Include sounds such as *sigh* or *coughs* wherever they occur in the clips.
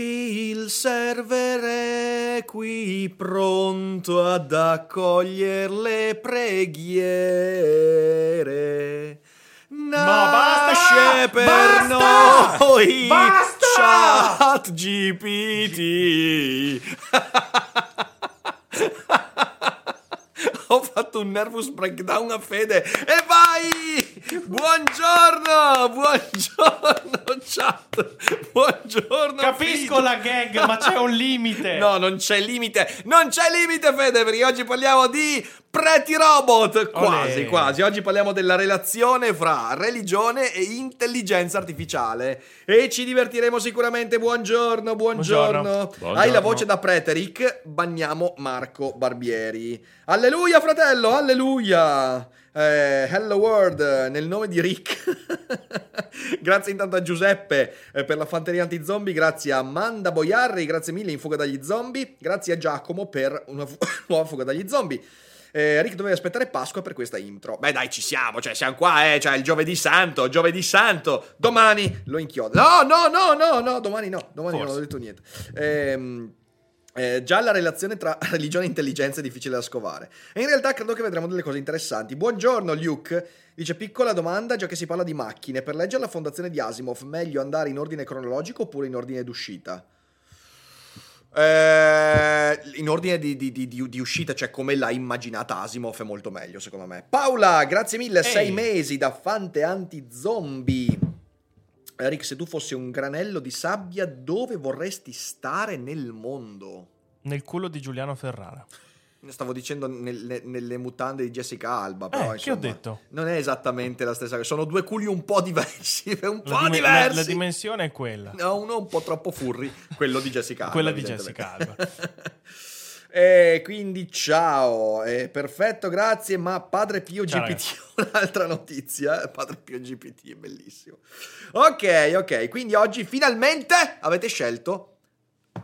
il server è qui pronto ad accogliere le preghiere. Nasce per Basta! noi Basta! chat GPT. *laughs* Ho fatto un nervous breakdown a Fede e vai! Buongiorno! Buongiorno chat! Buongiorno! Capisco Fede. la gag, ma c'è un limite. No, non c'è limite. Non c'è limite, Fede, perché oggi parliamo di Pretty Robot. Quasi, Olè. quasi. Oggi parliamo della relazione fra religione e intelligenza artificiale. E ci divertiremo sicuramente. Buongiorno, buongiorno. Buongiorno. Hai la voce da Preteric? Banniamo Marco Barbieri. Alleluia, fratello, alleluia. Eh, hello world, nel nome di Rick. *laughs* grazie intanto a Giuseppe eh, per la fanteria anti-zombie, grazie a Amanda Boiarri, grazie mille in fuga dagli zombie, grazie a Giacomo per una fu- *laughs* nuova fuga dagli zombie. Eh, Rick doveva aspettare Pasqua per questa intro. Beh, dai, ci siamo, cioè siamo qua, eh, cioè il giovedì santo, giovedì santo. Domani lo inchiodo. No, no, no, no, no, domani no, domani Forse. non ho detto niente. Ehm eh, già la relazione tra *laughs* religione e intelligenza è difficile da scovare. E in realtà credo che vedremo delle cose interessanti. Buongiorno, Luke. Dice piccola domanda, già che si parla di macchine. Per leggere la fondazione di Asimov, meglio andare in ordine cronologico oppure in ordine d'uscita? Eh, in ordine di, di- di- di- uscita, cioè come l'ha immaginata Asimov, è molto meglio secondo me. Paola, grazie mille, sei Ehi. mesi da Fante Anti-Zombie. Eh, Rick, se tu fossi un granello di sabbia, dove vorresti stare nel mondo? Nel culo di Giuliano Ferrara. Stavo dicendo nel- ne- nelle mutande di Jessica Alba, però Eh, che ho detto? Non è esattamente la stessa cosa. Sono due culi un po' diversi. *laughs* Un La, po' la- diversi. la dimensione è quella. No, uno un po' troppo furri, quello di Jessica Alba. Quella di. Jessica Alba. *laughs* Eh, quindi ciao, Eh, perfetto, grazie. Ma Padre Pio Ciao, GPT, un'altra notizia. eh, Padre Pio GPT è bellissimo. Ok, ok, quindi oggi finalmente avete scelto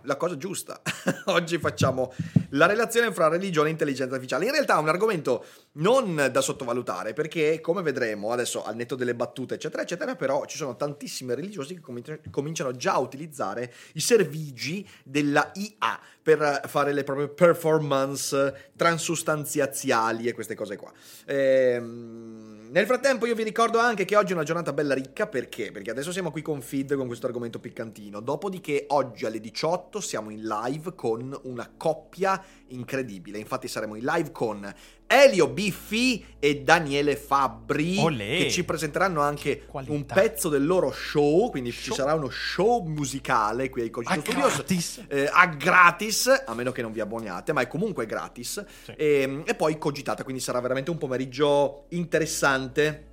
la cosa giusta. *laughs* Oggi facciamo la relazione fra religione e intelligenza artificiale. In realtà è un argomento non da sottovalutare perché, come vedremo adesso al netto delle battute, eccetera, eccetera, però ci sono tantissimi religiosi che comin- cominciano già a utilizzare i servigi della IA per fare le proprie performance transustanziali e queste cose qua. Ehm, nel frattempo io vi ricordo anche che oggi è una giornata bella ricca perché? Perché adesso siamo qui con Feed con questo argomento piccantino. Dopodiché oggi alle 18 siamo in live con una coppia incredibile. Infatti saremo in live con Elio Biffi e Daniele Fabbri Olè. che ci presenteranno anche Qualità. un pezzo del loro show, quindi ci Show. sarà uno show musicale qui ai Cogito Studios gratis. eh, a gratis, a meno che non vi abboniate, ma è comunque gratis. Sì. E, e poi cogitata, quindi sarà veramente un pomeriggio interessante.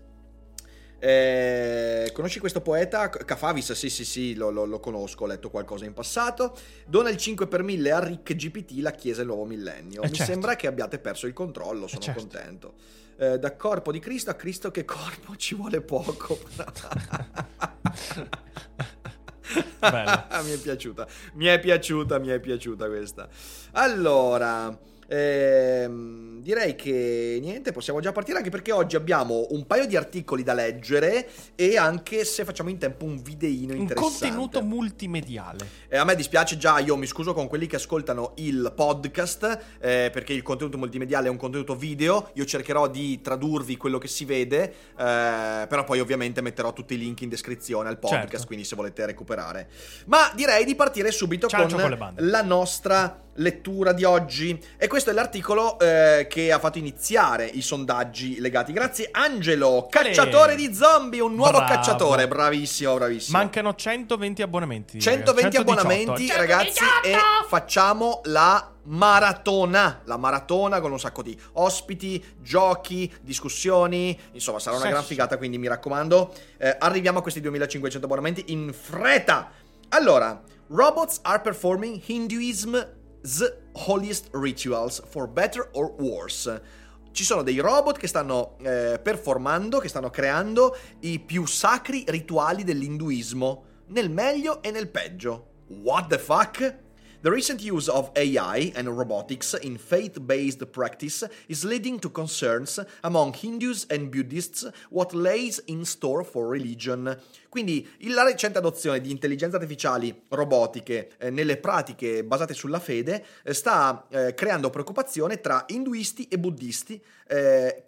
Eh, conosci questo poeta? Cafavis, sì, sì, sì, lo, lo- lo conosco, ho letto qualcosa in passato. Dona il 5 per 1000 a Rick GPT, la Chiesa e il nuovo millennio. Eh, Mi certo. sembra che abbiate perso il controllo, sono certo. contento. Eh, da corpo di Cristo a Cristo che corpo ci vuole poco. *laughs* *laughs* Mi è piaciuta, mi è piaciuta, mi è piaciuta questa. Allora, Ehm, direi che niente, possiamo già partire anche perché oggi abbiamo un paio di articoli da leggere e anche se facciamo in tempo un videino Un interessante. contenuto multimediale. Eh, a me dispiace già, io mi scuso con quelli che ascoltano il podcast eh, perché il contenuto multimediale è un contenuto video, io cercherò di tradurvi quello che si vede, eh, però poi ovviamente metterò tutti i link in descrizione al podcast, Certo. quindi se volete recuperare. Ma direi di partire subito Ciancio con, la nostra lettura di oggi e questo è l'articolo eh, che ha fatto iniziare i sondaggi legati. Grazie Angelo, cacciatore di zombie, un nuovo Bravo. cacciatore, bravissimo, bravissimo. Mancano 120 abbonamenti. 120 118. abbonamenti, ragazzi, e facciamo la maratona. La maratona con un sacco di ospiti, giochi, discussioni. Insomma, sarà una Sì, gran figata. Quindi mi raccomando, eh, arriviamo a questi 2500 abbonamenti in fretta. Allora, robots are performing Hinduism's holiest rituals for better or worse. Ci sono dei robot che stanno eh, performando, che stanno creando i più sacri rituali dell'induismo, nel meglio e nel peggio. What the fuck? The recent use of AI and robotics in faith based practice is leading to concerns among Hindus and Buddhists what lays in store for religion. Quindi la recente adozione di intelligenze artificiali robotiche eh, nelle pratiche basate sulla fede eh, sta eh, creando preoccupazione tra induisti e buddisti, eh,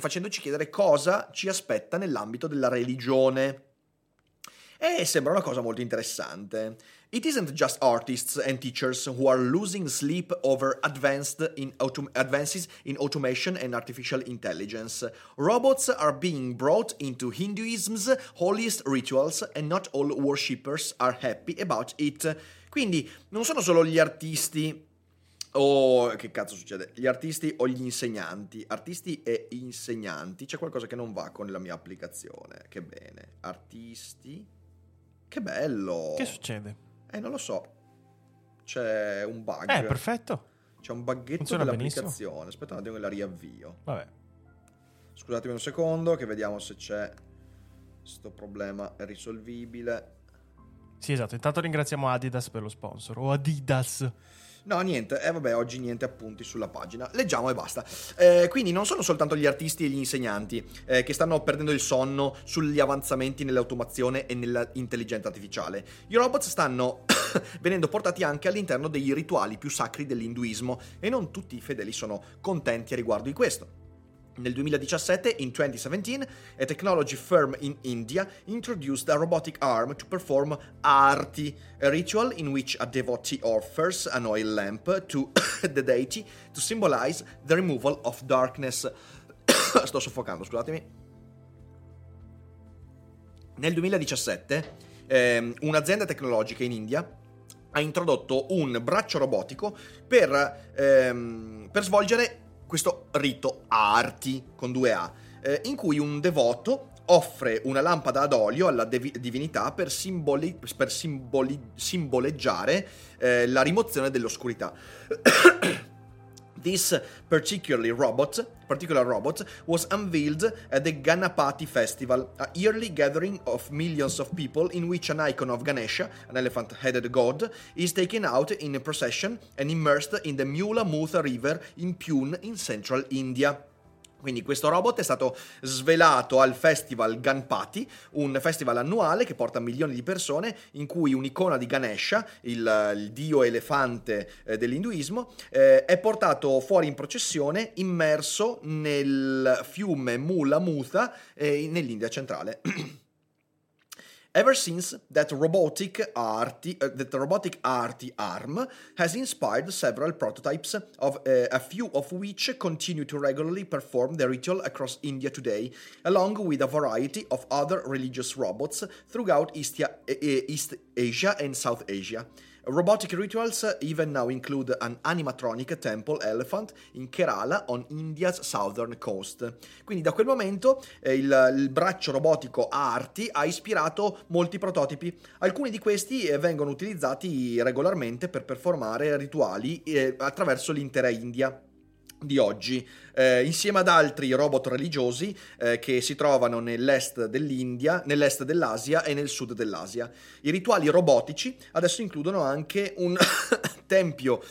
facendoci chiedere cosa ci aspetta nell'ambito della religione. E sembra una cosa molto interessante. It isn't just artists and teachers who are losing sleep over in autom- advances in automation and artificial intelligence. Robots are being brought into Hinduism's holiest rituals and not all worshippers are happy about it. Quindi non sono solo gli artisti o che cazzo succede? Gli artisti o gli insegnanti? Artisti e insegnanti. C'è qualcosa che non va con la mia applicazione. Che bene. Artisti. Che bello. Che succede? Eh, non lo so. C'è un bug. Eh, perfetto. C'è un buggetto Funziona dell'applicazione. Aspetta un attimo che la riavvio. Vabbè. Scusatemi un secondo che vediamo se c'è sto problema è risolvibile. Sì, esatto. Intanto ringraziamo Adidas per lo sponsor. O Adidas. No, niente, eh vabbè, oggi niente appunti sulla pagina. Leggiamo e basta. Eh, quindi non sono soltanto gli artisti e gli insegnanti eh, che stanno perdendo il sonno sugli avanzamenti nell'automazione e nell'intelligenza artificiale. I robot stanno *coughs* venendo portati anche all'interno dei rituali più sacri dell'induismo e non tutti i fedeli sono contenti a riguardo di questo. Nel 2017, in 2017, a technology firm in India introduced a robotic arm to perform arti, a ritual in which a devotee offers an oil lamp to *coughs* the deity to symbolize the removal of darkness. *coughs* Sto soffocando, scusatemi. Nel 2017, ehm, un'azienda tecnologica in India ha introdotto un braccio robotico per, ehm, per svolgere questo rito arti con due A, eh, in cui un devoto offre una lampada ad olio alla devi- divinità per, simboli- per simboli- simboleggiare eh, la rimozione dell'oscurità. *clears throat* This particularly robot, particular robot was unveiled at the Ganapati Festival, a yearly gathering of millions of people in which an icon of Ganesha, an elephant-headed god, is taken out in a procession and immersed in the Mula Mutha River in Pune in central India. Quindi questo robot è stato svelato al festival Ganpati, un festival annuale che porta milioni di persone in cui un'icona di Ganesha, il, il dio elefante eh, dell'induismo, eh, è portato fuori in processione immerso nel fiume Mula Mutha eh, nell'India centrale. *clears throat* Ever since that robotic arty, uh, that robotic arty arm has inspired several prototypes of uh, a few of which continue to regularly perform the ritual across India today, along with a variety of other religious robots throughout East, East Asia and South Asia. Robotic rituals even now include an animatronic temple elephant in Kerala on India's southern coast. Quindi da quel momento eh, il, il, braccio robotico Arti ha ispirato molti prototipi. Alcuni di questi eh, vengono utilizzati regolarmente per performare rituali eh, attraverso l'intera India di oggi, eh, insieme ad altri robot religiosi eh, che si trovano nell'est dell'India, nell'est dell'Asia e nel sud dell'Asia. I rituali robotici adesso includono anche un *coughs* tempio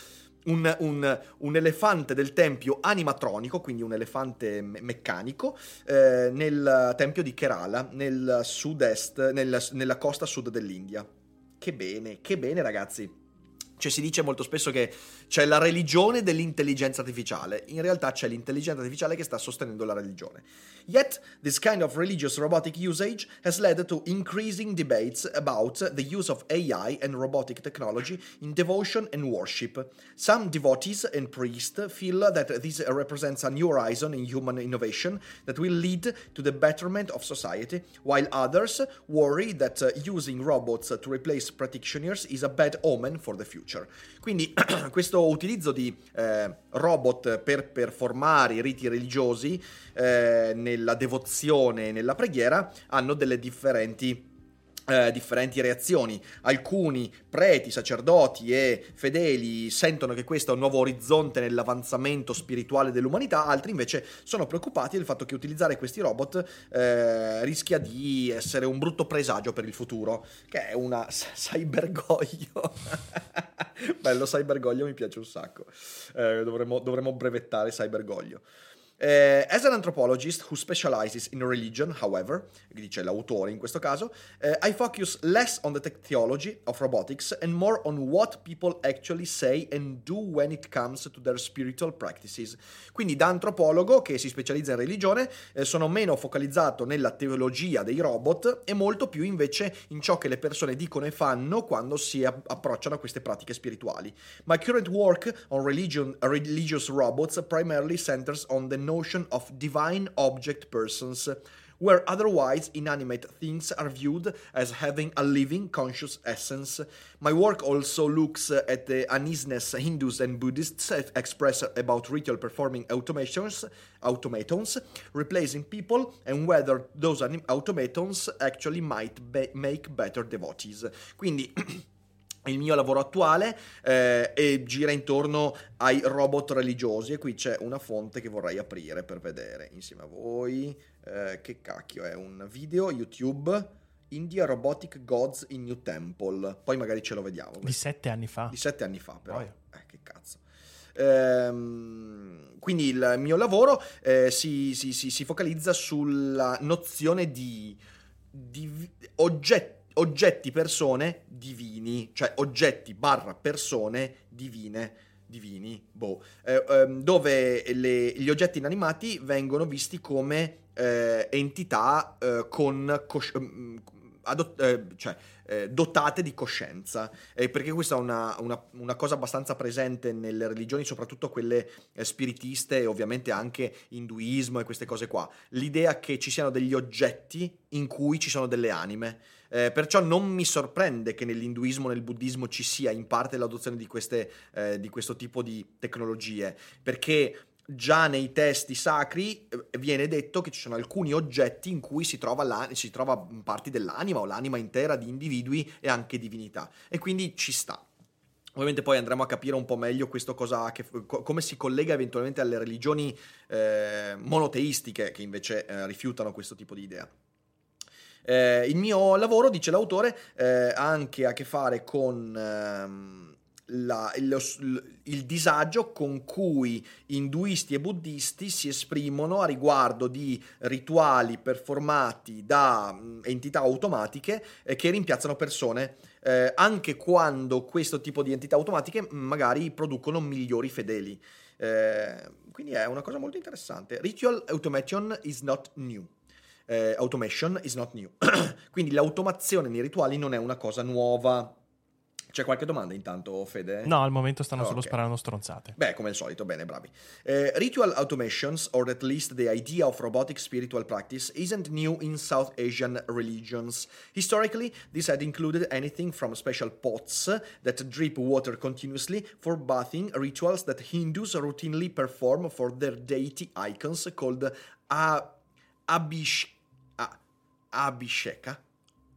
un, un- un elefante del tempio animatronico, quindi un elefante me- meccanico, eh, nel tempio di Kerala, nel sud-est, nel- nella costa sud dell'India. Che bene, che bene ragazzi. Cioè si dice molto spesso che c'è la religione dell'intelligenza artificiale, in realtà c'è l'intelligenza artificiale che sta sostenendo la religione. Yet, this kind of religious robotic usage has led to increasing debates about the use of AI and robotic technology in devotion and worship. Some devotees and priests feel that this represents a new horizon in human innovation that will lead to the betterment of society, while others worry that uh, using robots to replace practitioners is a bad omen for the future. Quindi *clears throat* questo utilizzo di eh, robot per performare i riti religiosi eh, nella devozione e nella preghiera hanno delle differenti eh, differenti reazioni. Alcuni preti, sacerdoti e fedeli sentono che questo è un nuovo orizzonte nell'avanzamento spirituale dell'umanità, altri invece sono preoccupati del fatto che utilizzare questi robot eh, rischia di essere un brutto presagio per il futuro, che è una cybergoglio. *laughs* Bello, cybergoglio mi piace un sacco. Eh, dovremmo, dovremmo brevettare cybergoglio. Eh, as an anthropologist who specializes in religion, however, dice l'autore in questo caso, eh, I focus less on the tech theology of robotics and more on what people actually say and do when it comes to their spiritual practices. Quindi da antropologo che si specializza in religione eh, sono meno focalizzato nella teologia dei robot e molto più invece in ciò che le persone dicono e fanno quando si approcciano a queste pratiche spirituali. My current work on religion, religious robots primarily centers on the notion of divine object persons, where otherwise inanimate things are viewed as having a living, conscious essence. My work also looks uh, at the uneasiness Hindus and Buddhists express about ritual performing automations, automatons replacing people, and whether those automatons actually might be- make better devotees. Quindi. *clears throat* Il mio lavoro attuale eh, e gira intorno ai robot religiosi e qui c'è una fonte che vorrei aprire per vedere insieme a voi. Eh, che cacchio è? Un video YouTube India Robotic Gods in New Temple. Poi magari ce lo vediamo. Di sette anni fa. Di sette anni fa, però. Boia. Eh, che cazzo. Ehm, quindi il mio lavoro eh, si, si- si- si focalizza sulla nozione di, di oggetti oggetti persone divini, cioè oggetti barra persone divine, divini, boh, eh, ehm, dove le- gli oggetti inanimati vengono visti come eh, entità eh, con cosci- mm, adot- eh, cioè, eh, dotate di coscienza, Eh, perché questa è una, una- una cosa abbastanza presente nelle religioni, soprattutto quelle spiritiste e ovviamente anche induismo e queste cose qua. L'idea che ci siano degli oggetti in cui ci sono delle anime. Eh, perciò non mi sorprende che nell'induismo nel buddismo ci sia in parte l'adozione di, queste, eh, di questo tipo di tecnologie, perché già nei testi sacri eh, viene detto che ci sono alcuni oggetti in cui si trova, si trova parti dell'anima o l'anima intera di individui e anche divinità, e quindi ci sta. Ovviamente poi andremo a capire un po' meglio questo cosa che- co- come si collega eventualmente alle religioni eh, monoteistiche che invece eh, rifiutano questo tipo di idea. Eh, il mio lavoro, dice l'autore, eh, ha anche a che fare con ehm, la- lo il disagio con cui induisti e buddisti si esprimono a riguardo di rituali performati da mh, entità automatiche eh, che rimpiazzano persone, eh, anche quando questo tipo di entità automatiche mh, magari producono migliori fedeli. Eh, quindi è una cosa molto interessante. Ritual automation is not new. Eh, automation is not new. *clears throat* Quindi l'automazione nei rituali non è una cosa nuova. C'è qualche domanda intanto, Fede? No, al momento stanno Oh, solo ok. sparando stronzate. Beh, come al solito, bene, bravi. Eh, ritual automations, or at least the idea of robotic spiritual practice, isn't new in South Asian religions. Historically, this had included anything from special pots that drip water continuously for bathing, rituals that Hindus routinely perform for their deity icons called a- Abish- Abhisheka.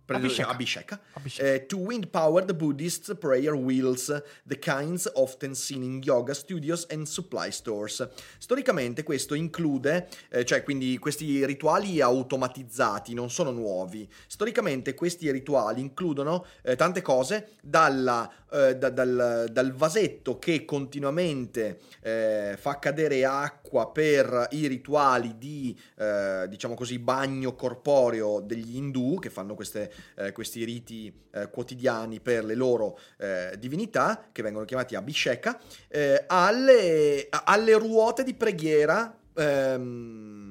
Prende- Abhishek. Abhishek. Abhishek. Eh, to wind-powered Buddhist prayer wheels, the kinds often seen in yoga studios and supply stores. Storicamente questo include, eh, cioè quindi questi rituali automatizzati non sono nuovi. Storicamente questi rituali includono eh, tante cose, dalla, eh, da- dal, dal vasetto che continuamente eh, fa cadere acqua per i rituali di, eh, diciamo così, bagno corporeo degli indù che fanno queste, eh, questi riti eh, quotidiani per le loro divinità, che vengono chiamati Abhisheka, alle, alle ruote di preghiera. ehm,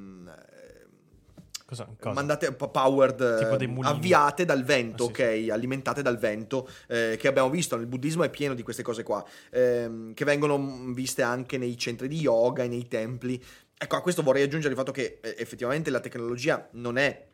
Cosa? cosa? mandate powered eh, avviate dal vento Ah, sì, ok alimentate dal vento eh, che abbiamo visto nel buddismo è pieno di queste cose qua ehm, che vengono mm, viste anche nei centri di yoga e nei templi ecco a questo vorrei aggiungere il fatto che eh, effettivamente la tecnologia non è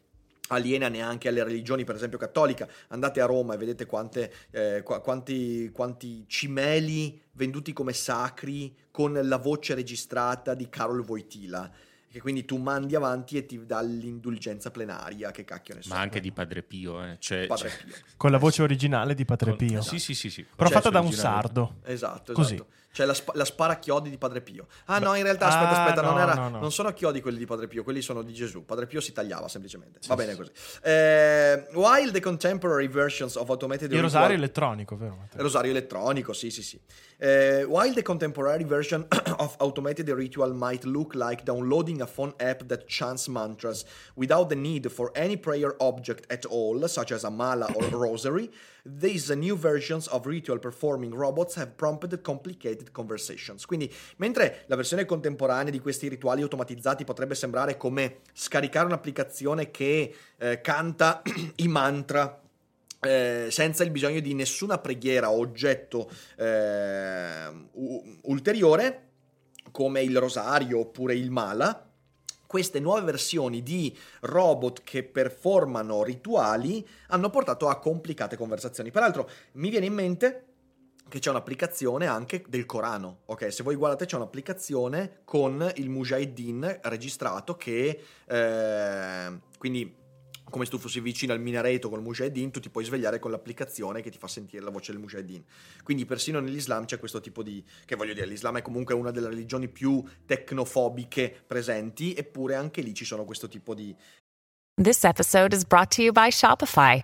aliena neanche alle religioni, per esempio cattolica. Andate a Roma e vedete quante, eh, qua- quanti, quanti cimeli venduti come sacri con la voce registrata di Carol Voitila. Che quindi tu mandi avanti e ti dà l'indulgenza plenaria, che cacchio ne so. Ma anche di Padre Pio, eh. Cioè, Padre cioè- Pio. Con la voce originale di Padre con- Pio. Sì, sì, sì, sì. Però Cioè, fatta da un sardo. Esatto, Così. esatto. C'è la, spa- la sparachiodi di Padre Pio. Ah no, in realtà, aspetta, Ah, aspetta, non, no, era, no, no. non sono chiodi quelli di Padre Pio, quelli sono di Gesù. Padre Pio si tagliava semplicemente. Va bene così. Eh, while the contemporary versions of automated Il ritual- rosario elettronico, vero? Matteo? Rosario elettronico, sì, sì, sì. Eh, while the contemporary version *clears throat* of automated ritual might look like downloading a phone app that chants mantras without the need for any prayer object at all, such as a mala or *coughs* rosary, these new versions of ritual performing robots have prompted complicated conversations. Quindi, mentre la versione contemporanea di questi rituali automatizzati potrebbe sembrare come scaricare un'applicazione che eh, canta *clears throat* i mantra eh, senza il bisogno di nessuna preghiera o oggetto eh, u- ulteriore, come il rosario oppure il mala, queste nuove versioni di robot che performano rituali hanno portato a complicate conversazioni. Peraltro, mi viene in mente che c'è un'applicazione anche del Corano. Ok, se voi guardate c'è un'applicazione con il Mujahideen registrato che eh, quindi come se tu fossi vicino al minareto con il Mujahideen, tu ti puoi svegliare con l'applicazione che ti fa sentire la voce del Mujahideen. Quindi persino nell'Islam c'è questo tipo di... che voglio dire, l'Islam è comunque una delle religioni più tecnofobiche presenti, eppure anche lì ci sono questo tipo di... This episode is brought to you by Shopify.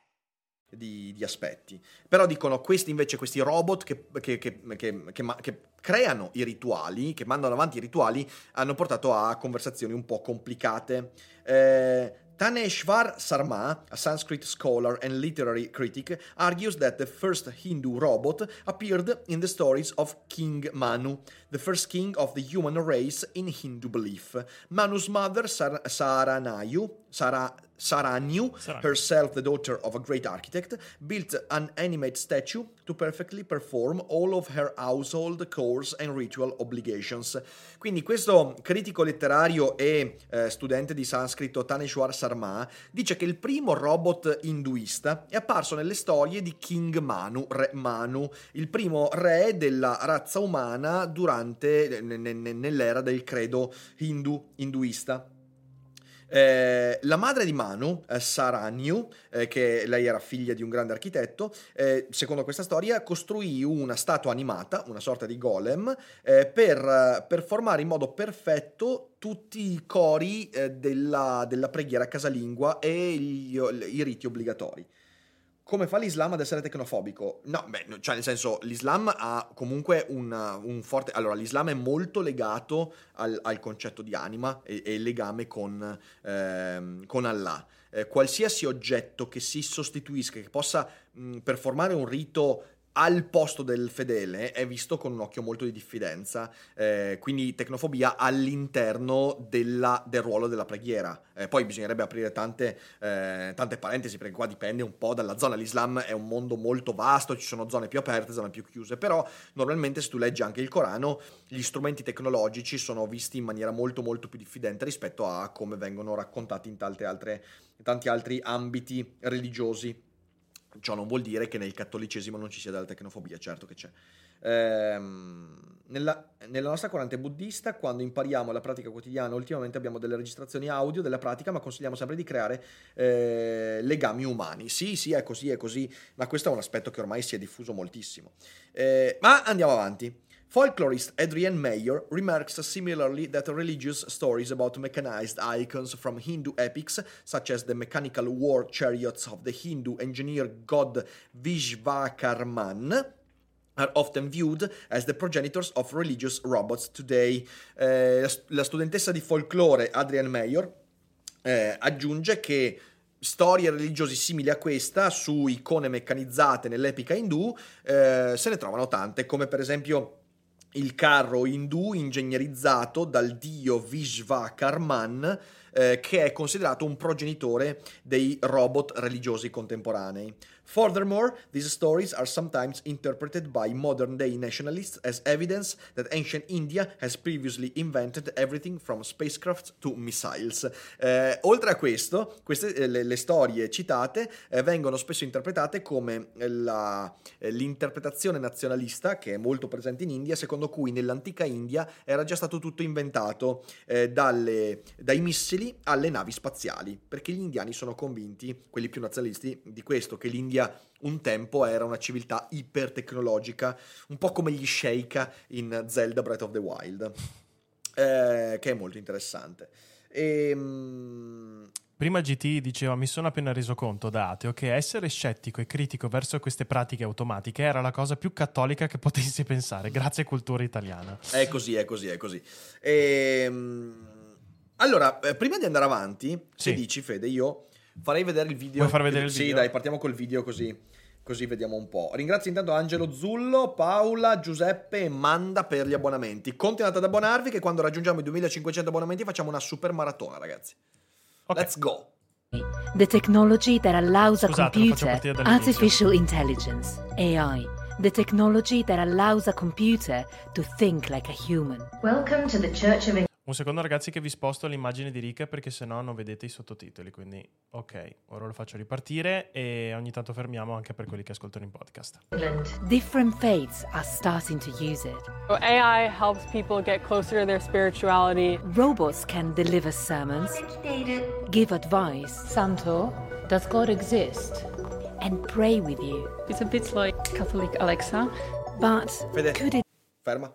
Di, di aspetti. Però dicono questi invece, questi robot che, che- che- che- creano i rituali, che mandano avanti i rituali, hanno portato a conversazioni un po' complicate. Eh, Taneshvar Sarma, a Sanskrit scholar and literary critic, argues that the first Hindu robot appeared in the stories of King Manu, the first king of the human race in Hindu belief. Manu's mother, Sar- Saranayu, Sara, Saranyu, Saranyu. herself the daughter of a great architect, built an animate statue to perfectly perform all of her household chores and ritual obligations. Quindi questo critico letterario e eh, studente di sanscrito Taneshwar Sarma dice che il primo robot induista è apparso nelle storie di King Manu, re Manu, il primo re della razza umana durante ne- ne- nell'era del credo hindu induista. Eh, la madre di Manu, eh, Saranyu, eh, che lei era figlia di un grande architetto, eh, secondo questa storia costruì una statua animata, una sorta di golem, eh, per, per formare in modo perfetto tutti i cori eh, della, della preghiera casalingua e gli- i riti obbligatori. Come fa l'Islam ad essere tecnofobico? No, beh, cioè nel senso, l'Islam ha comunque un, un forte... Allora, l'Islam è molto legato al, al concetto di anima e, e il legame con, ehm, con Allah. Eh, qualsiasi oggetto che si sostituisca, che possa mh, performare un rito al posto del fedele è visto con un occhio molto di diffidenza, eh, quindi tecnofobia all'interno della- del ruolo della preghiera. Eh, poi bisognerebbe aprire tante, eh, tante parentesi perché qua dipende un po' dalla zona. L'Islam è un mondo molto vasto, ci sono zone più aperte, zone più chiuse, però normalmente se tu leggi anche il Corano, gli strumenti tecnologici sono visti in maniera molto molto più diffidente rispetto a come vengono raccontati in altre, in tanti altri ambiti religiosi. Ciò non vuol dire che nel cattolicesimo non ci sia della tecnofobia, certo che c'è. Ehm, nella, nella nostra corrente buddista, quando impariamo la pratica quotidiana, ultimamente abbiamo delle registrazioni audio della pratica, ma consigliamo sempre di creare eh, legami umani. Sì, sì, è così, è così, ma questo è un aspetto che ormai si è diffuso moltissimo. Eh, ma andiamo avanti. Folklorist Adrian Mayer remarks similarly that religious stories about mechanized icons from Hindu epics, such as the mechanical war chariots of the Hindu engineer god Vishvakarman, are often viewed as the progenitors of religious robots today. Eh, la- studentessa di folklore Adrian Mayer eh, aggiunge che storie religiose simili a questa su icone meccanizzate nell'epica indù eh, se ne trovano tante, come per esempio il carro indù ingegnerizzato dal dio Vishvakarman, eh, che è considerato un progenitore dei robot religiosi contemporanei. Furthermore, these stories are sometimes interpreted by modern day nationalists as evidence that ancient India has previously invented everything from spacecraft to missiles. Eh, oltre a questo, queste, eh, le, le storie citate eh, vengono spesso interpretate come la- eh, l'interpretazione nazionalista, che è molto presente in India, secondo cui nell'antica India era già stato tutto inventato eh, dalle- dai missili alle navi spaziali, perché gli indiani sono convinti, quelli più nazionalisti, di questo, che l'India un tempo era una civiltà ipertecnologica, un po' come gli Sheikah in Zelda Breath of the Wild, eh, che è molto interessante. Ehm, Prima GT diceva: Mi sono appena reso conto da ateo che essere scettico e critico verso queste pratiche automatiche era la cosa più cattolica che *laughs* potessi pensare. Grazie, cultura italiana. È così, è così, è così. Ehm, allora, eh, prima di andare avanti, se Sì. dici, Fede, io farei vedere il video. Vuoi far vedere il Sì, video? dai, partiamo col video così, così vediamo un po'. Ringrazio intanto Angelo Zullo, Paola, Giuseppe e Manda per gli abbonamenti. Continuate ad abbonarvi che quando raggiungiamo i 2500 abbonamenti facciamo una super maratona, ragazzi. Ok. Let's go. The technology that allows a Scusate, computer, artificial intelligence, AI, the technology that allows a computer to think like a human. Welcome to the Church of Un secondo, ragazzi, che vi sposto l'immagine di Rick perché sennò non vedete i sottotitoli. Quindi, ok, ora lo faccio ripartire e ogni tanto fermiamo anche per quelli che ascoltano in podcast. Different faiths are starting to use it. AI helps people get closer to their spirituality. Robots can deliver sermons, give advice, Santo, does God exist? and pray with you. It's a bit like Catholic Alexa. But could it Ferma.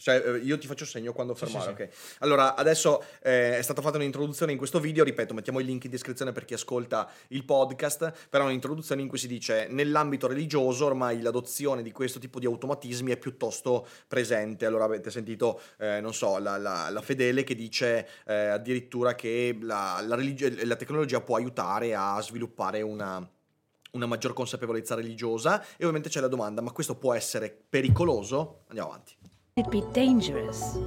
Cioè, eh, io ti faccio segno quando Sì, fermare, sì, ok? Allora, adesso eh, è stata fatta un'introduzione in questo video, ripeto, mettiamo il link in descrizione per chi ascolta il podcast, però è un'introduzione in cui si dice nell'ambito religioso ormai l'adozione di questo tipo di automatismi è piuttosto presente. Allora avete sentito, eh, non so, la, la- la fedele che dice eh, addirittura che la, la religi- la tecnologia può aiutare a sviluppare una una maggior consapevolezza religiosa e ovviamente c'è la domanda ma questo può essere pericoloso? Andiamo avanti. Be dangerous?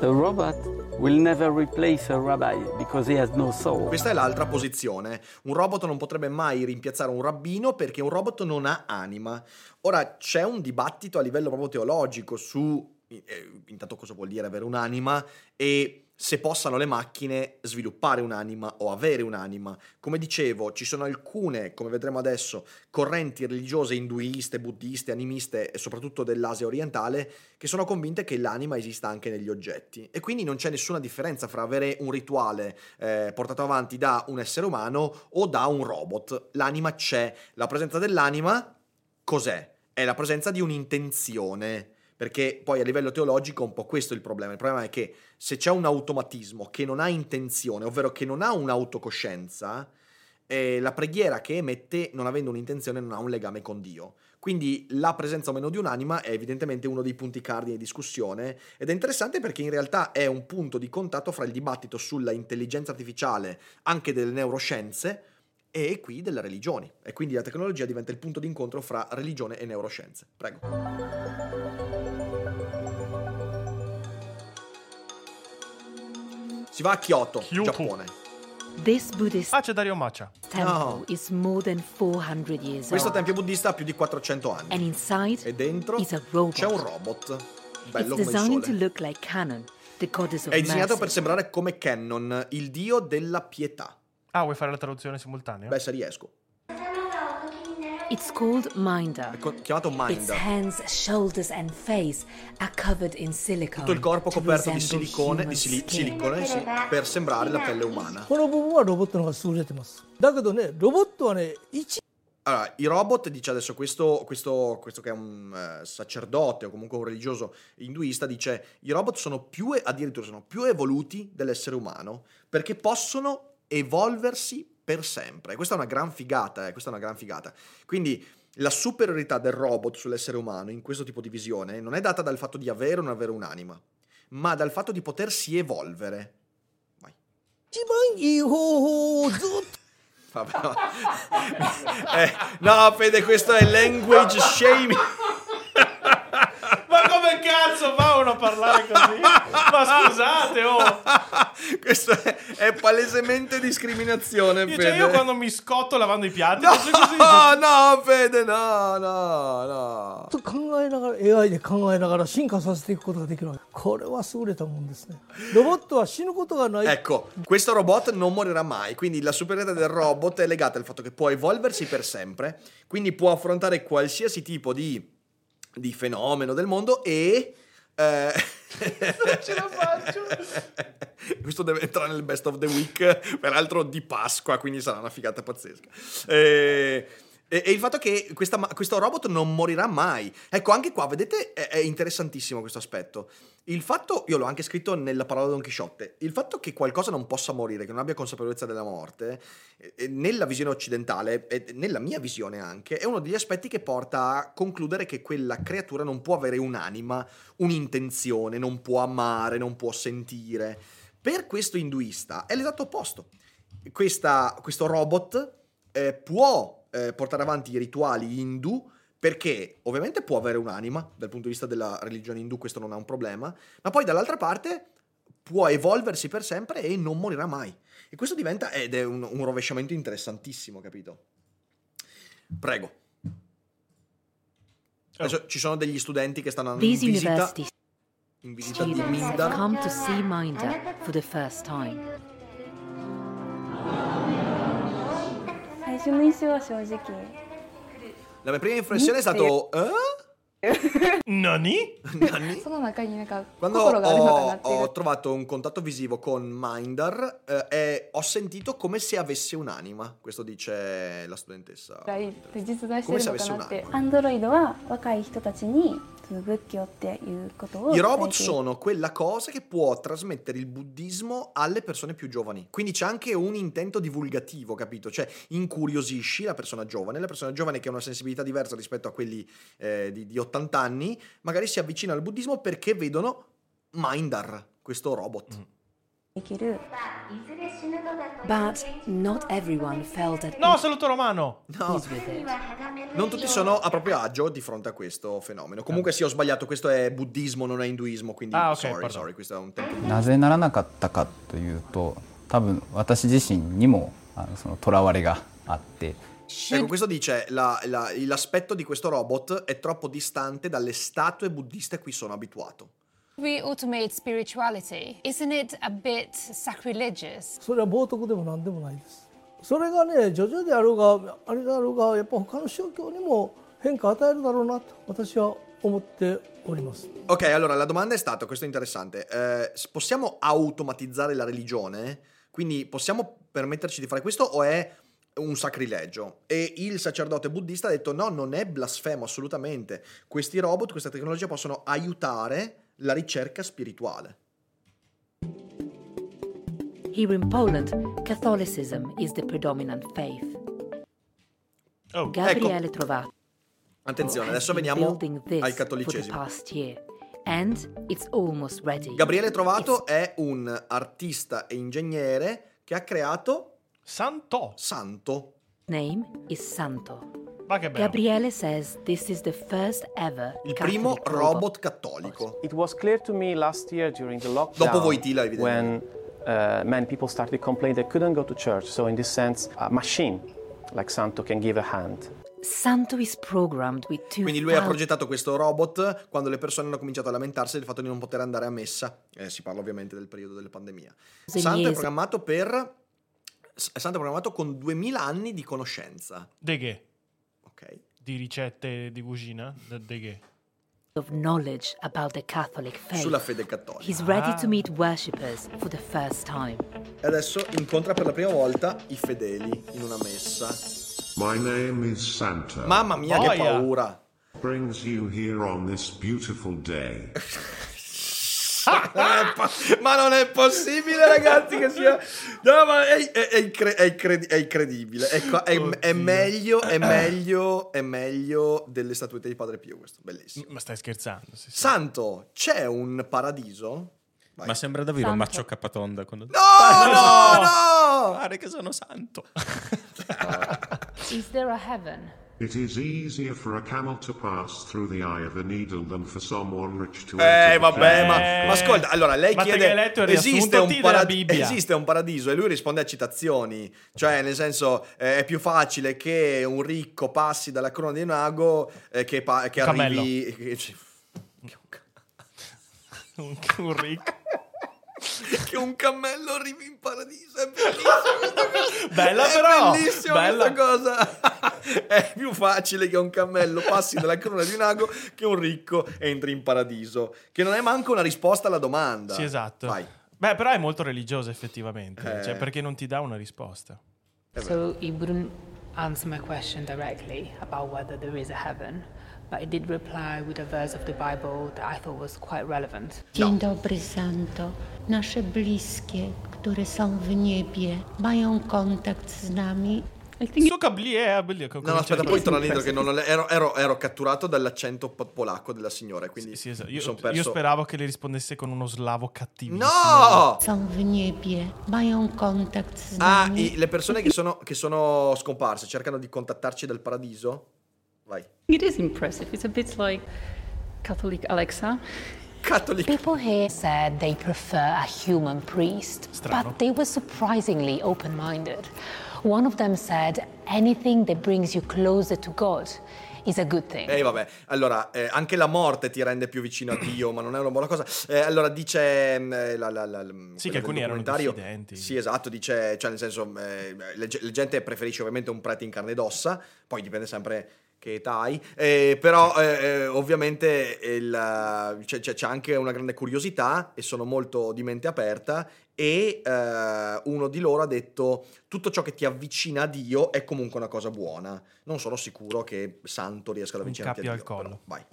A robot will never replace a rabbi because he has no soul. Questa è l'altra posizione. Un robot non potrebbe mai rimpiazzare un rabbino perché un robot non ha anima. Ora c'è un dibattito a livello proprio teologico su eh, intanto cosa vuol dire avere un'anima e se possano le macchine sviluppare un'anima o avere un'anima. Come dicevo, ci sono alcune, come vedremo adesso, correnti religiose induiste, buddiste, animiste e soprattutto dell'Asia orientale che sono convinte che l'anima esista anche negli oggetti e quindi non c'è nessuna differenza fra avere un rituale eh, portato avanti da un essere umano o da un robot. L'anima c'è, la presenza dell'anima cos'è? È la presenza di un'intenzione. Perché poi a livello teologico un po' questo è il problema. Il problema è che se c'è un automatismo che non ha intenzione, ovvero che non ha un'autocoscienza, eh, la preghiera che emette, non avendo un'intenzione, non ha un legame con Dio. Quindi la presenza o meno di un'anima è evidentemente uno dei punti cardini di discussione ed è interessante perché in realtà è un punto di contatto fra il dibattito sulla intelligenza artificiale, anche delle neuroscienze, e qui delle religioni. E quindi la tecnologia diventa il punto d'incontro fra religione e neuroscienze. Prego. Si va a Kyoto, Kyoto. Giappone. This Buddhist Ah, c'è Dario Macia. temple No. is more than 400 years Questo tempio buddista ha più di 400 And anni. inside E dentro is a robot. c'è un robot. Bello it's come il like Canon, the goddess of È disegnato mercy. per sembrare come Cannon, il dio della pietà. Ah, vuoi fare la traduzione simultanea? Beh, se riesco. It's called Minder. È chiamato Minder. Its hands, shoulders and face are covered in silicone. Tutto il corpo coperto di silicone, di sili- silicone sì, per sembrare la pelle umana. Allora, i robot, dice adesso questo, questo, questo che è un uh, sacerdote o comunque un religioso induista, dice i robot sono più, addirittura sono più evoluti dell'essere umano perché possono evolversi per sempre. Questa è una gran figata, eh, questa è una gran figata. Quindi la superiorità del robot sull'essere umano in questo tipo di visione non è data dal fatto di avere o non avere un'anima, ma dal fatto di potersi evolvere. Vai. Vabbè, no. *laughs* eh, no, Fede, questo è language shaming. *laughs* Ma come cazzo fa uno a parlare così? Ma scusate, oh! Questo è, è palesemente discriminazione, Io, Fede. cioè, io quando mi scotto lavando i piatti, No, faccio così. no, Fede, no, no, no. 考えながら AI で考えながら進化させていくことができるわけこれは優れたもんですねロボットは死ぬことがない Ecco, questo robot non morirà mai, quindi la superiorità del robot è legata al fatto che può evolversi per sempre, quindi può affrontare qualsiasi tipo di, di fenomeno del mondo e... eh, non ce la faccio! *laughs* Questo deve entrare nel best of the week, peraltro di Pasqua, quindi sarà una figata pazzesca. Eh, e, e il fatto che questa questo robot non morirà mai. Ecco, anche qua, vedete, è, è interessantissimo questo aspetto. Il fatto, io l'ho anche scritto nella parola Don Chisciotte, il fatto che qualcosa non possa morire, che non abbia consapevolezza della morte, nella visione occidentale, e nella mia visione anche, è uno degli aspetti che porta a concludere che quella creatura non può avere un'anima, un'intenzione, non può amare, non può sentire. Per questo induista è l'esatto opposto. Questa- questo robot eh, può eh, portare avanti i rituali indù perché ovviamente può avere un'anima, dal punto di vista della religione indù questo non è un problema, ma poi dall'altra parte può evolversi per sempre e non morirà mai. E questo diventa, ed è un, un rovesciamento interessantissimo, capito? Prego. Adesso ci sono degli studenti che stanno in These visita, in visita di Minda. come to see Minder for the first time. 初の印象は正直 La mia prima impressione è stato... Eh? *laughs* Nani? Nani? その中になんか Quando 心があるのかな ho, っていう ho trovato un contatto visivo con Minder, eh, e ho sentito come se avesse un'anima. Questo dice la studentessa. ぐらいで実在してる Come se のか avesse なって un'anima. アンドロイドは若い人たちにその仏教っていうことを I 伝え robot ている sono quella cosa che può trasmettere il buddismo alle persone più giovani. Quindi c'è anche un intento divulgativo, capito? Cioè incuriosisci la persona giovane, la persona giovane che ha una sensibilità diversa rispetto a quelli eh, di, di 80 anni, magari si avvicina al buddismo perché vedono Mindar, questo robot. できる But not everyone felt at No, saluto romano! ease with it. Non tutti sono a proprio agio di fronte a questo fenomeno. Comunque sì, ho sbagliato, questo è buddismo, non è induismo, quindi Ah, ok, sorry, pardon. sorry, questo è un tempo. なぜならなかったかというと多分私自身にもあのその囚われがあって Ecco, questo dice la- la- l'aspetto di questo robot è troppo distante dalle statue buddiste a cui sono abituato. We automate spirituality. Isn't it a bit sacrilegious? それは冒涜でも何でもないですそれがね徐々であろうがあれであろうがやっぱ他の宗教にも変化を与えるだろうなと私は思っております Ok, allora la domanda è stata, questo è interessante, eh, s- possiamo automatizzare la religione? Quindi possiamo permetterci di fare questo o è un sacrilegio? E il sacerdote buddista ha detto no, non è blasfemo assolutamente. Questi robot, questa tecnologia possono aiutare la ricerca spirituale. Here in Poland, Catholicism is the predominant faith. Oh, Gabriele ecco. Trovato Attenzione, adesso veniamo al cattolicesimo. it's. Gabriele Trovato è un artista e ingegnere che ha creato Santo. Santo. name is Santo. Ma che bello. Gabriele says this is the first ever Il primo Catholic robot cattolico. It was clear to me last year during the lockdown Dopo when evidentemente. uh, many people started complaining they couldn't go to church. So in this sense, a machine like Santo can give a hand. Santo is programmed with two Quindi lui ha progettato questo robot quando le persone hanno cominciato a lamentarsi del fatto di non poter andare a messa. Eh, si parla ovviamente del periodo della pandemia. Santo è programmato per... È programmato con 2000 anni di conoscenza. De che? Ok. Di ricette di cucina? De, de che? of knowledge about the Catholic faith. Sulla fede cattolica. He's ready Ah. to meet worshippers for the first time. E adesso incontra per la prima volta i fedeli in una messa. My name is Santa. Mamma mia, che Boia. paura! Brings you here on this beautiful day. *laughs* Eh, *laughs* ma non è possibile, ragazzi, che sia. No, ma è, è- è incre- è incredi- è incredibile. Ecco, è, è meglio, è meglio, è meglio delle statuette di Padre Pio. Questo, bellissimo. Ma stai scherzando? sì, sì. Santo, c'è un paradiso? Vai. Ma sembra davvero un Santo. maccio capatonda. Quando... *laughs* No, no, no! Pare che sono santo. *laughs* Is there a heaven? It is easier for a camel to pass through the eye of a needle than for someone rich to Eh, enter the vabbè, ma, ma ascolta, allora lei Ma chiede: letto esiste un, parad- Bibbia?" esiste un paradiso? E lui risponde a citazioni, cioè, nel senso, eh, è più facile che un ricco passi dalla crona di un ago eh, che, pa- che Un cammello. arrivi. che- *laughs* un ricco. Che un cammello arrivi in paradiso. È bellissimo questa cosa. Bella è però, bellissima bella. questa cosa. *laughs* è più facile che un cammello passi dalla crona di un ago che un ricco entri in paradiso. Che non è manco una risposta alla domanda. Sì, esatto. Vai. Beh, però è molto religioso effettivamente. Eh. Cioè, perché non ti dà una risposta? So he wouldn't answer my question directly about whether there is a heaven, but he did reply with a verse of the Bible that I thought was quite relevant. Dzień dobry, Santo. Nasze bliskie, które są w niebie, mają kontakt z nami. È belli- No, no, aspetta, poi torna indietro che non ero, ero- ero catturato dall'accento po- polacco della signora, quindi Sì, esatto. mi Io, son io perso. speravo che le rispondesse con uno slavo cattivissimo. No! Są w niebie, mają kontakt z Ah, le persone che sono, che sono scomparse cercano di contattarci dal paradiso? Vai. It is impressive. It's a bit like Catholic Alexa. Catholic. People here said they prefer a human priest, Strano. but they were surprisingly open minded. One of them said anything that brings you closer to God is a good thing. E vabbè, allora, eh, anche la morte ti rende più vicino a Dio, ma non è una buona cosa. Eh, allora dice mm, eh, la, la, la, Sì, quella che alcuni erano diffidenti. Sì, esatto, dice, cioè nel senso, eh, la gente preferisce ovviamente un prete in carne ed ossa, poi dipende sempre che età hai, eh, però eh, eh, ovviamente il, c'è, c'è- c'è anche una grande curiosità e sono molto di mente aperta e eh, uno di loro ha detto tutto ciò che ti avvicina a Dio è comunque una cosa buona. Non sono sicuro che Santo riesca ad avvicinarti a al Dio. collo. però vai.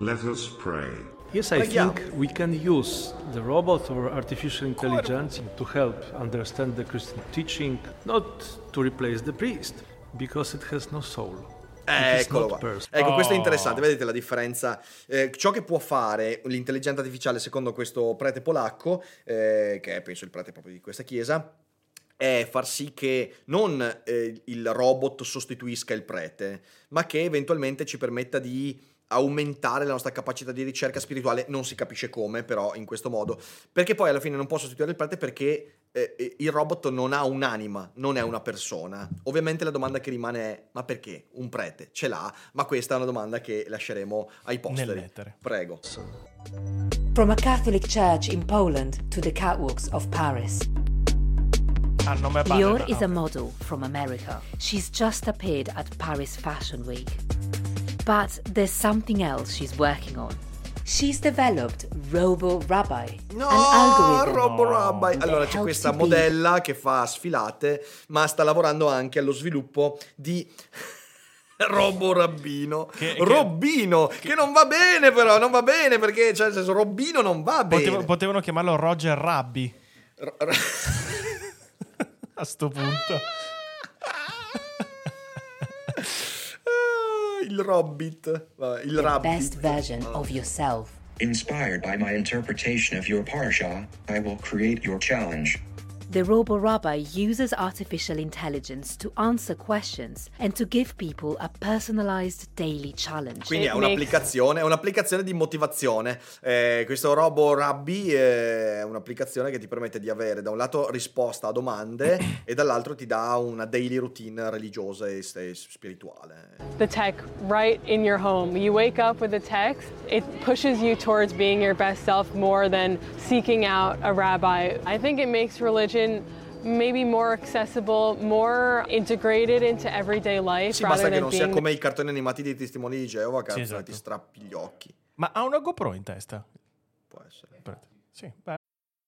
Let us pray. Yes, I Preghiamo. think we can use the robot or artificial intelligence to help understand the Christian teaching, not to replace the priest, because it has no soul. Eccolo qua. Ecco, questo è Oh. interessante, vedete la differenza. Eh, ciò che può fare l'intelligenza artificiale, secondo questo prete polacco, eh, che è penso il prete proprio di questa chiesa, è far sì che non eh, il robot sostituisca il prete, ma che eventualmente ci permetta di aumentare la nostra capacità di ricerca spirituale, non si capisce come, però in questo modo, perché poi alla fine non può sostituire il prete perché eh, il robot non ha un'anima, non è una persona. Ovviamente la domanda che rimane è, ma perché? Un prete ce l'ha, ma questa è una domanda che lasceremo ai posteri. Prego. From a Catholic church in Poland to the catwalks of Paris. Lior is a model from America. She's just appeared at Paris Fashion Week. But there's something else she's working on. She's developed Robo Rabbi, No, an algorithm Robo Rabbi. Allora c'è questa modella che fa sfilate, ma sta lavorando anche allo sviluppo di *laughs* Robo Rabbino. Che- che- Robbino, che, non va bene però, non va bene perché, cioè, nel senso, Robbino non va bene. Potevo- potevano chiamarlo Roger Rabbi R- r- *laughs* a sto punto. Il Robbit, Vabbè, il the Rabbit. best version of yourself. Inspired by my interpretation of your parsha, I will create your challenge. The Robo Rabbi uses artificial intelligence to answer questions and to give people a personalized daily challenge. Quindi è un'applicazione, è un'applicazione di motivazione. Eh, questo Robo Rabbi è un'applicazione che ti permette di avere da un lato risposta a domande e dall'altro ti dà una daily routine religiosa e e spirituale. The tech right in your home. You wake up with a text, it pushes you towards being your best self more than seeking out a rabbi. I think it makes religion maybe more accessible, more integrated into everyday life Sì, basta che non sia being come i cartoni animati dei testimoni di Geova che Sì, ti esatto. strappi gli occhi. Ma ha una GoPro in testa? Può essere. Sì, beh.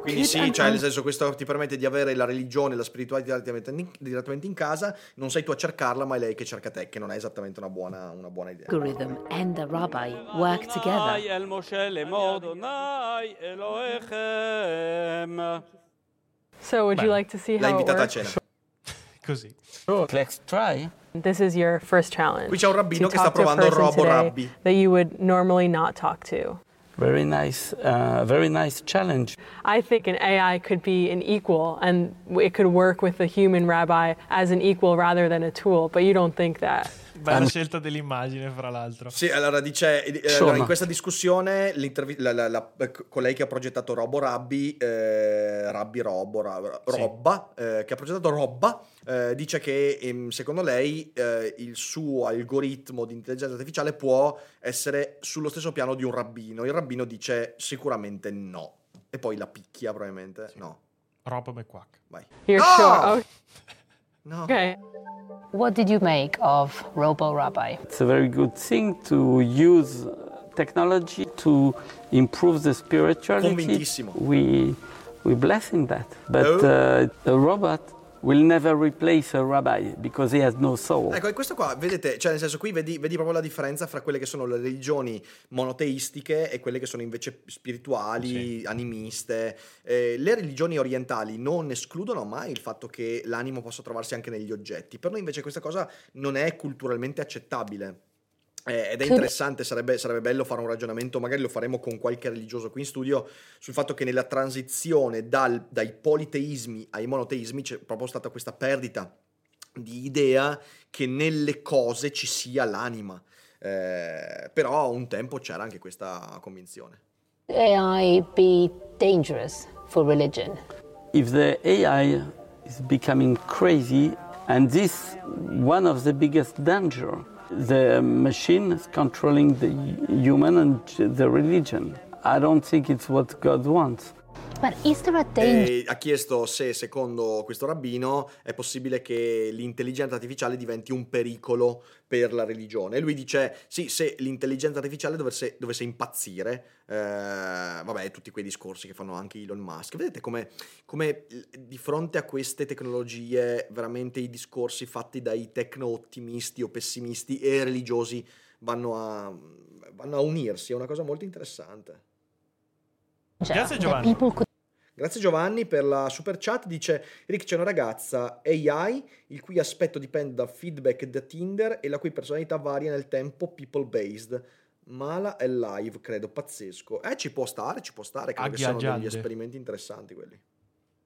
Quindi sì, cioè nel senso questo ti permette di avere la religione, la spiritualità direttamente in, casa, non sei tu a cercarla ma è lei che cerca te, che non è esattamente una buona, una buona idea. Algorithm and the rabbi work together. So would Beh, you like to see L'ha invitata a cena. Così. Oh. Let's try. This is your first challenge. Qui c'è un rabbino to che sta talk to a provando person robo today rabbi. That you would normally not talk to. Very nice, uh, very nice challenge. I think an AI could be an equal and it could work with a human rabbi as an equal rather than a tool, but you don't think that. Bella scelta dell'immagine, fra l'altro. Sì, allora dice, eh, allora, in questa discussione la- la- la- colei che ha progettato Robo Rabbi, eh, Rabbi Robo, Ra- Robba, eh, che ha progettato Robba, eh, dice che ehm, secondo lei eh, il suo algoritmo di intelligenza artificiale può essere sullo stesso piano di un rabbino. Il rabbino dice sicuramente no. E poi la picchia probabilmente. No. Rob McQuack. Vai. You're No! sure? Oh, No. Okay. What did you make of Robo Rabbi? It's a very good thing to use technology to improve the spirituality. We we bless in that. But Oh. uh, a robot will never replace a rabbi because he has no soul. Ecco, e questo qua, vedete, cioè nel senso qui vedi, vedi proprio la differenza fra quelle che sono le religioni monoteistiche e quelle che sono invece spirituali, animiste. Eh, le religioni orientali non escludono mai il fatto che l'animo possa trovarsi anche negli oggetti, per noi invece questa cosa non è culturalmente accettabile. Eh, ed è interessante, sarebbe, sarebbe bello fare un ragionamento, magari lo faremo con qualche religioso qui in studio, sul fatto che nella transizione dal- dai politeismi ai monoteismi c'è proprio stata questa perdita di idea che nelle cose ci sia l'anima. Eh, però un tempo c'era anche questa convinzione. AI be dangerous for religion? If the AI is becoming crazy, and this one of the biggest danger, the machine is controlling the human and the religion. I don't think it's what God wants. E ha chiesto se, secondo questo rabbino, è possibile che l'intelligenza artificiale diventi un pericolo per la religione. E lui dice: sì, se l'intelligenza artificiale dovesse, dovesse impazzire, eh, vabbè, tutti quei discorsi che fanno anche Elon Musk. Vedete come, come di fronte a queste tecnologie, veramente i discorsi fatti dai tecno-ottimisti o pessimisti e religiosi vanno a, vanno a unirsi. È una cosa molto interessante. Grazie that Giovanni. Grazie Giovanni per la super chat. Dice Rick c'è una ragazza AI il cui aspetto dipende da feedback da Tinder e la cui personalità varia nel tempo people based. Mala è live, credo, pazzesco. Eh, ci può stare, ci può stare, credo che siano degli esperimenti interessanti quelli.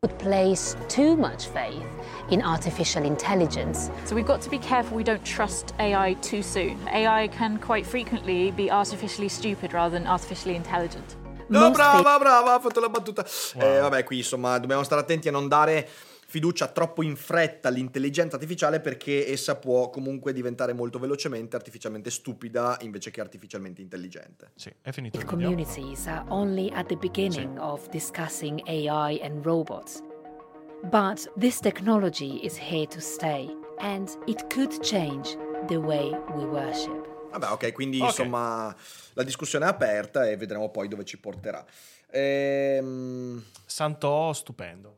could place too much faith in artificial intelligence. So we've got to be careful we don't trust AI too soon. AI can quite frequently be artificially stupid rather than artificially intelligent. No, brava, brava, ha fatto la battuta. Eh, vabbè, qui insomma dobbiamo stare attenti a non dare fiducia troppo in fretta all'intelligenza artificiale perché essa può comunque diventare molto velocemente artificialmente stupida invece che artificialmente intelligente. Sì, è finito video. communities are only at the beginning of discussing AI and robots. But this technology is here to stay, and it could change the way we worship. Vabbè, ok, quindi Ok. insomma la discussione è aperta e vedremo poi dove ci porterà. Ehm, Santò, stupendo.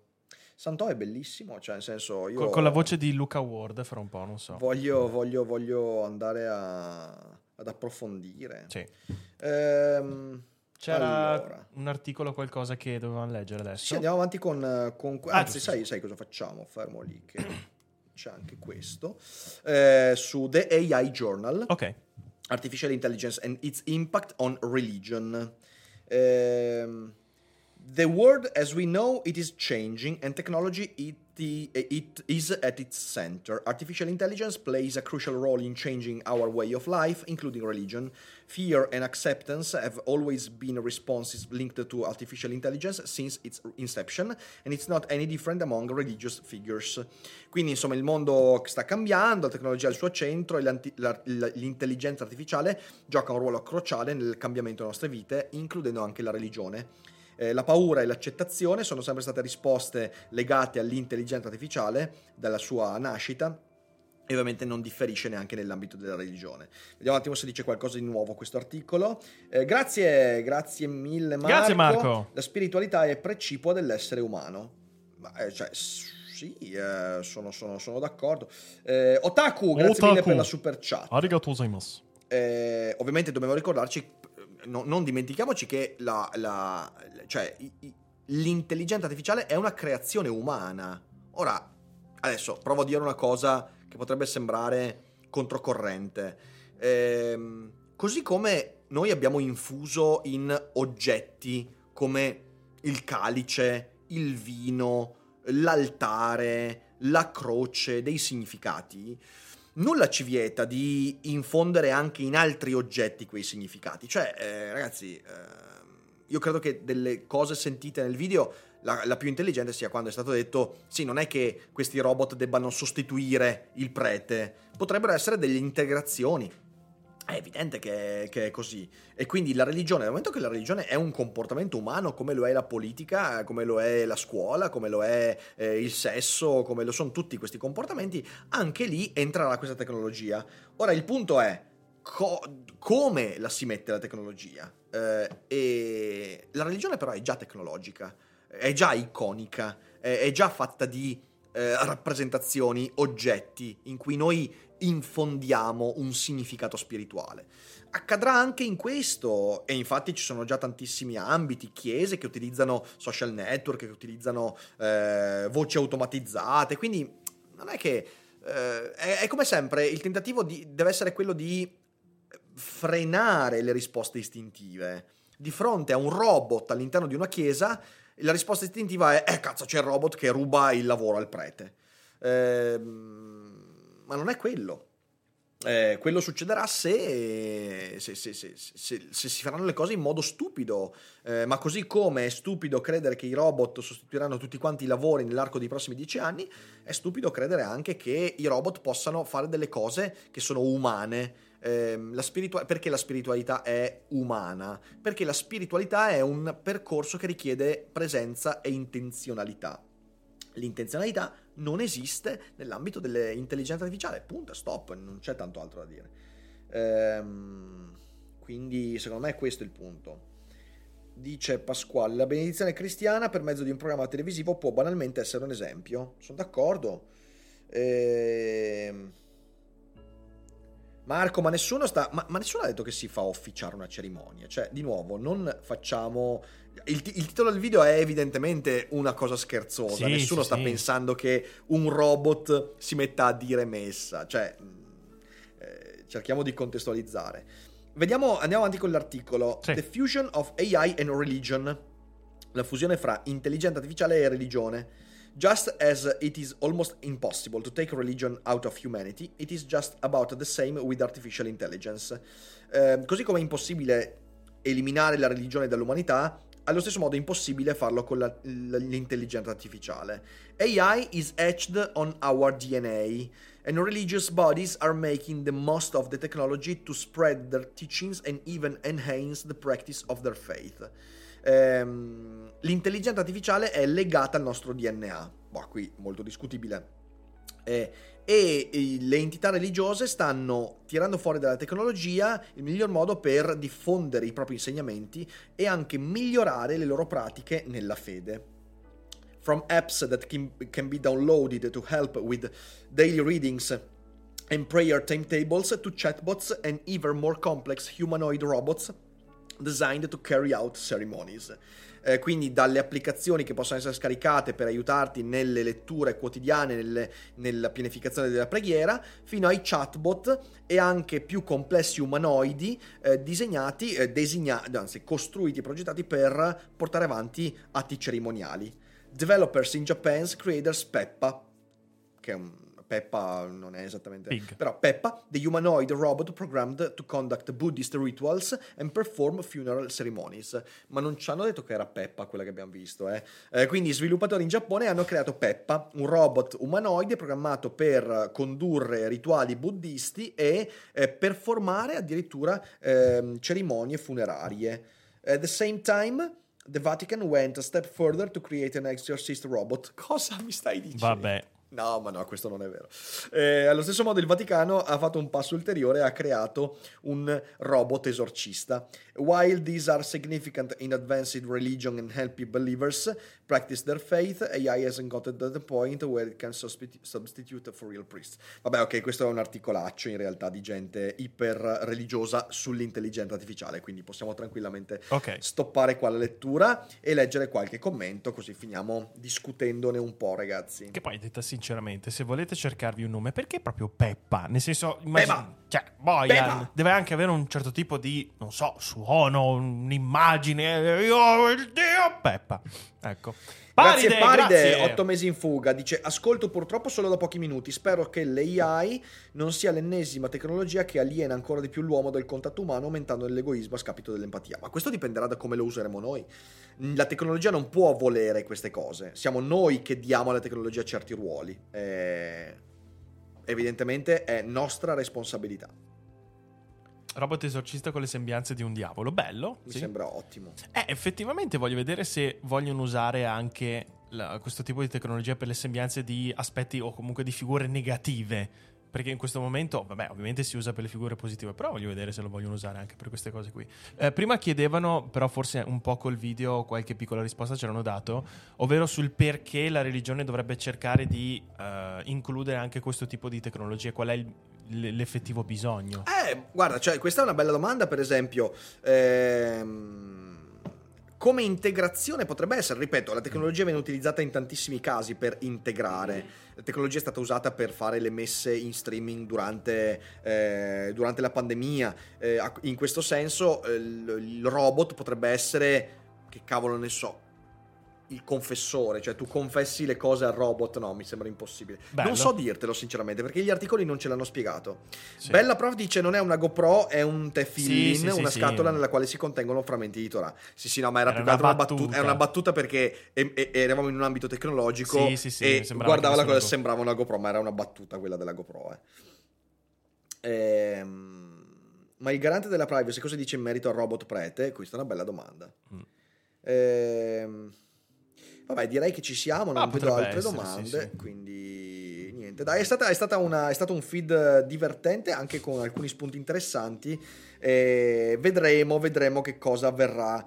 Santò è bellissimo, cioè nel senso io... Con, con la voce di Luca Ward fra un po', non so. Voglio, voglio, voglio andare a- ad approfondire. Sì. Ehm, C'era allora. un articolo, qualcosa che dovevamo leggere adesso. Sì, andiamo avanti con... con- Ah, anzi, giusto, sai, sai cosa facciamo? Fermo lì che c'è anche questo. Eh, su The AI Journal. Ok. Artificial Intelligence and its Impact on Religion. Ehm, the world as we know it is changing and technology it, it is at its center. Artificial intelligence plays a crucial role in changing our way of life, including religion. Fear and acceptance have always been responses linked to artificial intelligence since its inception, and it's not any different among religious figures. Quindi, insomma, il mondo sta cambiando, la tecnologia è al suo centro e l'intelligenza artificiale gioca un ruolo cruciale nel cambiamento delle nostre vite, includendo anche la religione. Eh, la paura e l'accettazione sono sempre state risposte legate all'intelligenza artificiale dalla sua nascita e ovviamente non differisce neanche nell'ambito della religione. Vediamo un attimo se dice qualcosa di nuovo questo articolo. Eh, grazie, grazie mille Marco. Grazie, Marco. La spiritualità è precipua dell'essere umano. Ma, eh, cioè, sì, eh, sono, sono- sono d'accordo. Eh, Otaku, grazie mille Otaku. per la super chat. Arigato gozaimasu. Eh, ovviamente dobbiamo ricordarci, no- non dimentichiamoci che la, la- cioè, l'intelligenza artificiale è una creazione umana. Ora, adesso provo a dire una cosa che potrebbe sembrare controcorrente. Ehm, così come noi abbiamo infuso in oggetti come il calice, il vino, l'altare, la croce, dei significati, nulla ci vieta di infondere anche in altri oggetti quei significati. Cioè, eh, ragazzi, ehm, io credo che delle cose sentite nel video, la, la più intelligente sia quando è stato detto, sì, non è che questi robot debbano sostituire il prete, potrebbero essere delle integrazioni. È evidente che, che è così. E quindi la religione, nel momento che la religione è un comportamento umano, come lo è la politica, come lo è la scuola, come lo è eh, il sesso, come lo sono tutti questi comportamenti, anche lì entrerà questa tecnologia. Ora il punto è co- come la si mette la tecnologia. Eh, la religione però è già tecnologica, è già iconica, è, è già fatta di eh, rappresentazioni, oggetti in cui noi infondiamo un significato spirituale. Accadrà anche in questo, e infatti ci sono già tantissimi ambiti, chiese che utilizzano social network, che utilizzano eh, voci automatizzate, quindi non è che... eh, è, è come sempre, il tentativo di- deve essere quello di frenare le risposte istintive. Di fronte a un robot all'interno di una chiesa, la risposta istintiva è: eh, cazzo, c'è il robot che ruba il lavoro al prete. Ehm, ma non è quello. Eh, quello succederà se- se- se- se si faranno le cose in modo stupido. Eh, ma così come è stupido credere che i robot sostituiranno tutti quanti i lavori nell'arco dei prossimi dieci anni, è stupido credere anche che i robot possano fare delle cose che sono umane. Ehm, la spiritua- perché la spiritualità è umana? Perché la spiritualità è un percorso che richiede presenza e intenzionalità. L'intenzionalità non esiste nell'ambito dell'intelligenza artificiale, punto, stop, non c'è tanto altro da dire. Ehm, quindi secondo me è questo il punto. Dice Pasquale, la benedizione cristiana per mezzo di un programma televisivo può banalmente essere un esempio. Sono d'accordo. Ehm, Marco, ma nessuno sta. Ma, ma nessuno ha detto che si fa officiare una cerimonia. Cioè, di nuovo, non facciamo. Il, il titolo del video è evidentemente una cosa scherzosa. Sì, nessuno sì, sta sì. pensando che un robot si metta a dire messa. Cioè, mh, eh, cerchiamo di contestualizzare. Vediamo, andiamo avanti con l'articolo. The Fusion of AI and Religion. La fusione fra intelligenza artificiale e religione. Just as it is almost impossible to take religion out of humanity, it is just about the same with artificial intelligence. Eh, così come è impossibile eliminare la religione dall'umanità, allo stesso modo è impossibile farlo con la- l'intelligenza artificiale. AI is etched on our DNA, and religious bodies are making the most of the technology to spread their teachings and even enhance the practice of their faith. Ehm, l'intelligenza artificiale è legata al nostro DNA. Boh, qui molto discutibile. Eh, e le entità religiose stanno tirando fuori dalla tecnologia il miglior modo per diffondere i propri insegnamenti e anche migliorare le loro pratiche nella fede. From apps that can, can be downloaded to help with daily readings and prayer timetables to chatbots and even more complex humanoid robots designed to carry out ceremonies. Eh, quindi dalle applicazioni che possono essere scaricate per aiutarti nelle letture quotidiane, nelle, nella pianificazione della preghiera, fino ai chatbot e anche più complessi umanoidi eh, disegnati, eh, designati, anzi costruiti e progettati per portare avanti atti cerimoniali. Developers in Japan's Creators Peppa, che è un Peppa non è esattamente... Pig. Però Peppa, the humanoid robot programmed to conduct Buddhist rituals and perform funeral ceremonies. Ma non ci hanno detto che era Peppa quella che abbiamo visto. Eh. Eh, quindi sviluppatori in Giappone hanno creato Peppa, un robot umanoide programmato per condurre rituali buddisti e eh, performare addirittura ehm, cerimonie funerarie. At the same time... The Vatican went a step further to create an exorcist robot. *laughs* Cosa mi stai dicendo? Vabbè. No, ma no, questo non è vero. Eh, allo stesso modo il Vaticano ha fatto un passo ulteriore e ha creato un robot esorcista. While these are significant in advanced religion and helping believers practice their faith, AI hasn't got to the point where it can substitu- substitute for real priests. Vabbè, ok, questo è un articolaccio in realtà di gente iper religiosa sull'intelligenza artificiale, quindi possiamo tranquillamente Ok. stoppare qua la lettura e leggere qualche commento, così finiamo discutendone un po', ragazzi. Che poi, detta sinceramente, se volete cercarvi un nome, perché proprio Peppa? Nel senso, immagina, cioè, Boyan Peppa! deve anche avere un certo tipo di, non so, suono, un'immagine. Io, il dio Peppa. Ecco. Grazie Paride, Paride, grazie. 8 mesi in fuga, dice ascolto purtroppo solo da pochi minuti, spero che l'AI non sia l'ennesima tecnologia che aliena ancora di più l'uomo dal contatto umano aumentando l'egoismo a scapito dell'empatia, ma questo dipenderà da come lo useremo noi. La tecnologia non può volere queste cose, siamo noi che diamo alla tecnologia certi ruoli, Eh, evidentemente è nostra responsabilità, Robot esorcista con le sembianze di un diavolo. Bello. mi sì. sembra ottimo. Eh, effettivamente voglio vedere se vogliono usare anche la- questo tipo di tecnologia per le sembianze di aspetti o comunque di figure negative. Perché in questo momento, vabbè, ovviamente si usa per le figure positive, però voglio vedere se lo vogliono usare anche per queste cose qui. Eh, prima chiedevano, però forse un po' col video qualche piccola risposta ce l'hanno dato, ovvero sul perché la religione dovrebbe cercare di eh, includere anche questo tipo di tecnologie, qual è il- l'effettivo bisogno. Eh, guarda, cioè, questa è una bella domanda, per esempio. ehm, come integrazione potrebbe essere, ripeto, la tecnologia viene utilizzata in tantissimi casi per integrare. La tecnologia è stata usata per fare le messe in streaming durante, eh, durante la pandemia. Eh, in questo senso, eh, il robot potrebbe essere, che cavolo ne so, il confessore, cioè tu confessi le cose al robot, no, mi sembra impossibile. Bello. Non so dirtelo sinceramente, perché gli articoli non ce l'hanno spiegato. Sì. Bella Prof dice non è una GoPro, è un tefillin, Sì, sì, una scatola nella quale si contengono frammenti di Torah. Sì, sì, no, ma era, Era più che altro una battuta. battuta. Una battuta perché e- e- eravamo in un ambito tecnologico Sì, sì, sì, e guardava la cosa sembrava una GoPro, ma era una battuta quella della GoPro. eh. Ehm, ma il garante della privacy cosa dice in merito al robot prete? Questa è una bella domanda. Mm. Ehm, vabbè, direi che ci siamo, non Ah, vedo altre essere, domande, sì, sì. quindi niente. Dai, è, stata- è stata una- è stato un feed divertente, anche con alcuni spunti interessanti. E vedremo, vedremo che cosa avverrà.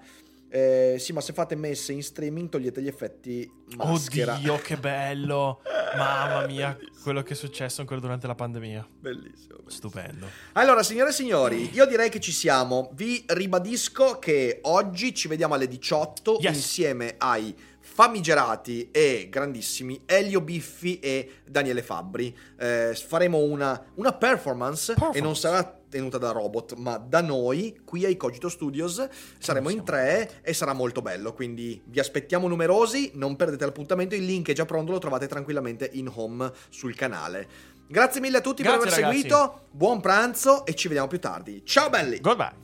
Eh, sì, ma se fate messe in streaming togliete gli effetti maschera. Oddio, che bello! *laughs* Mamma mia, quello che è successo ancora durante la pandemia. Bellissimo. Stupendo. Allora, signore e signori, io direi che ci siamo. Vi ribadisco che oggi ci vediamo alle 18 Yes. insieme ai famigerati e grandissimi Elio Biffi e Daniele Fabbri. Eh, faremo una, una performance, e non sarà tenuta da robot, ma da noi qui ai Cogito Studios. Saremo in tre e sarà molto bello. Quindi vi aspettiamo numerosi. Non perdete l'appuntamento. Il link è già pronto, lo trovate tranquillamente in home sul canale. Grazie mille a tutti per Grazie, aver ragazzi. seguito. Buon pranzo e ci vediamo più tardi. Ciao belli! Goodbye!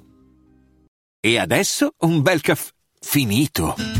E adesso un bel caffè finito.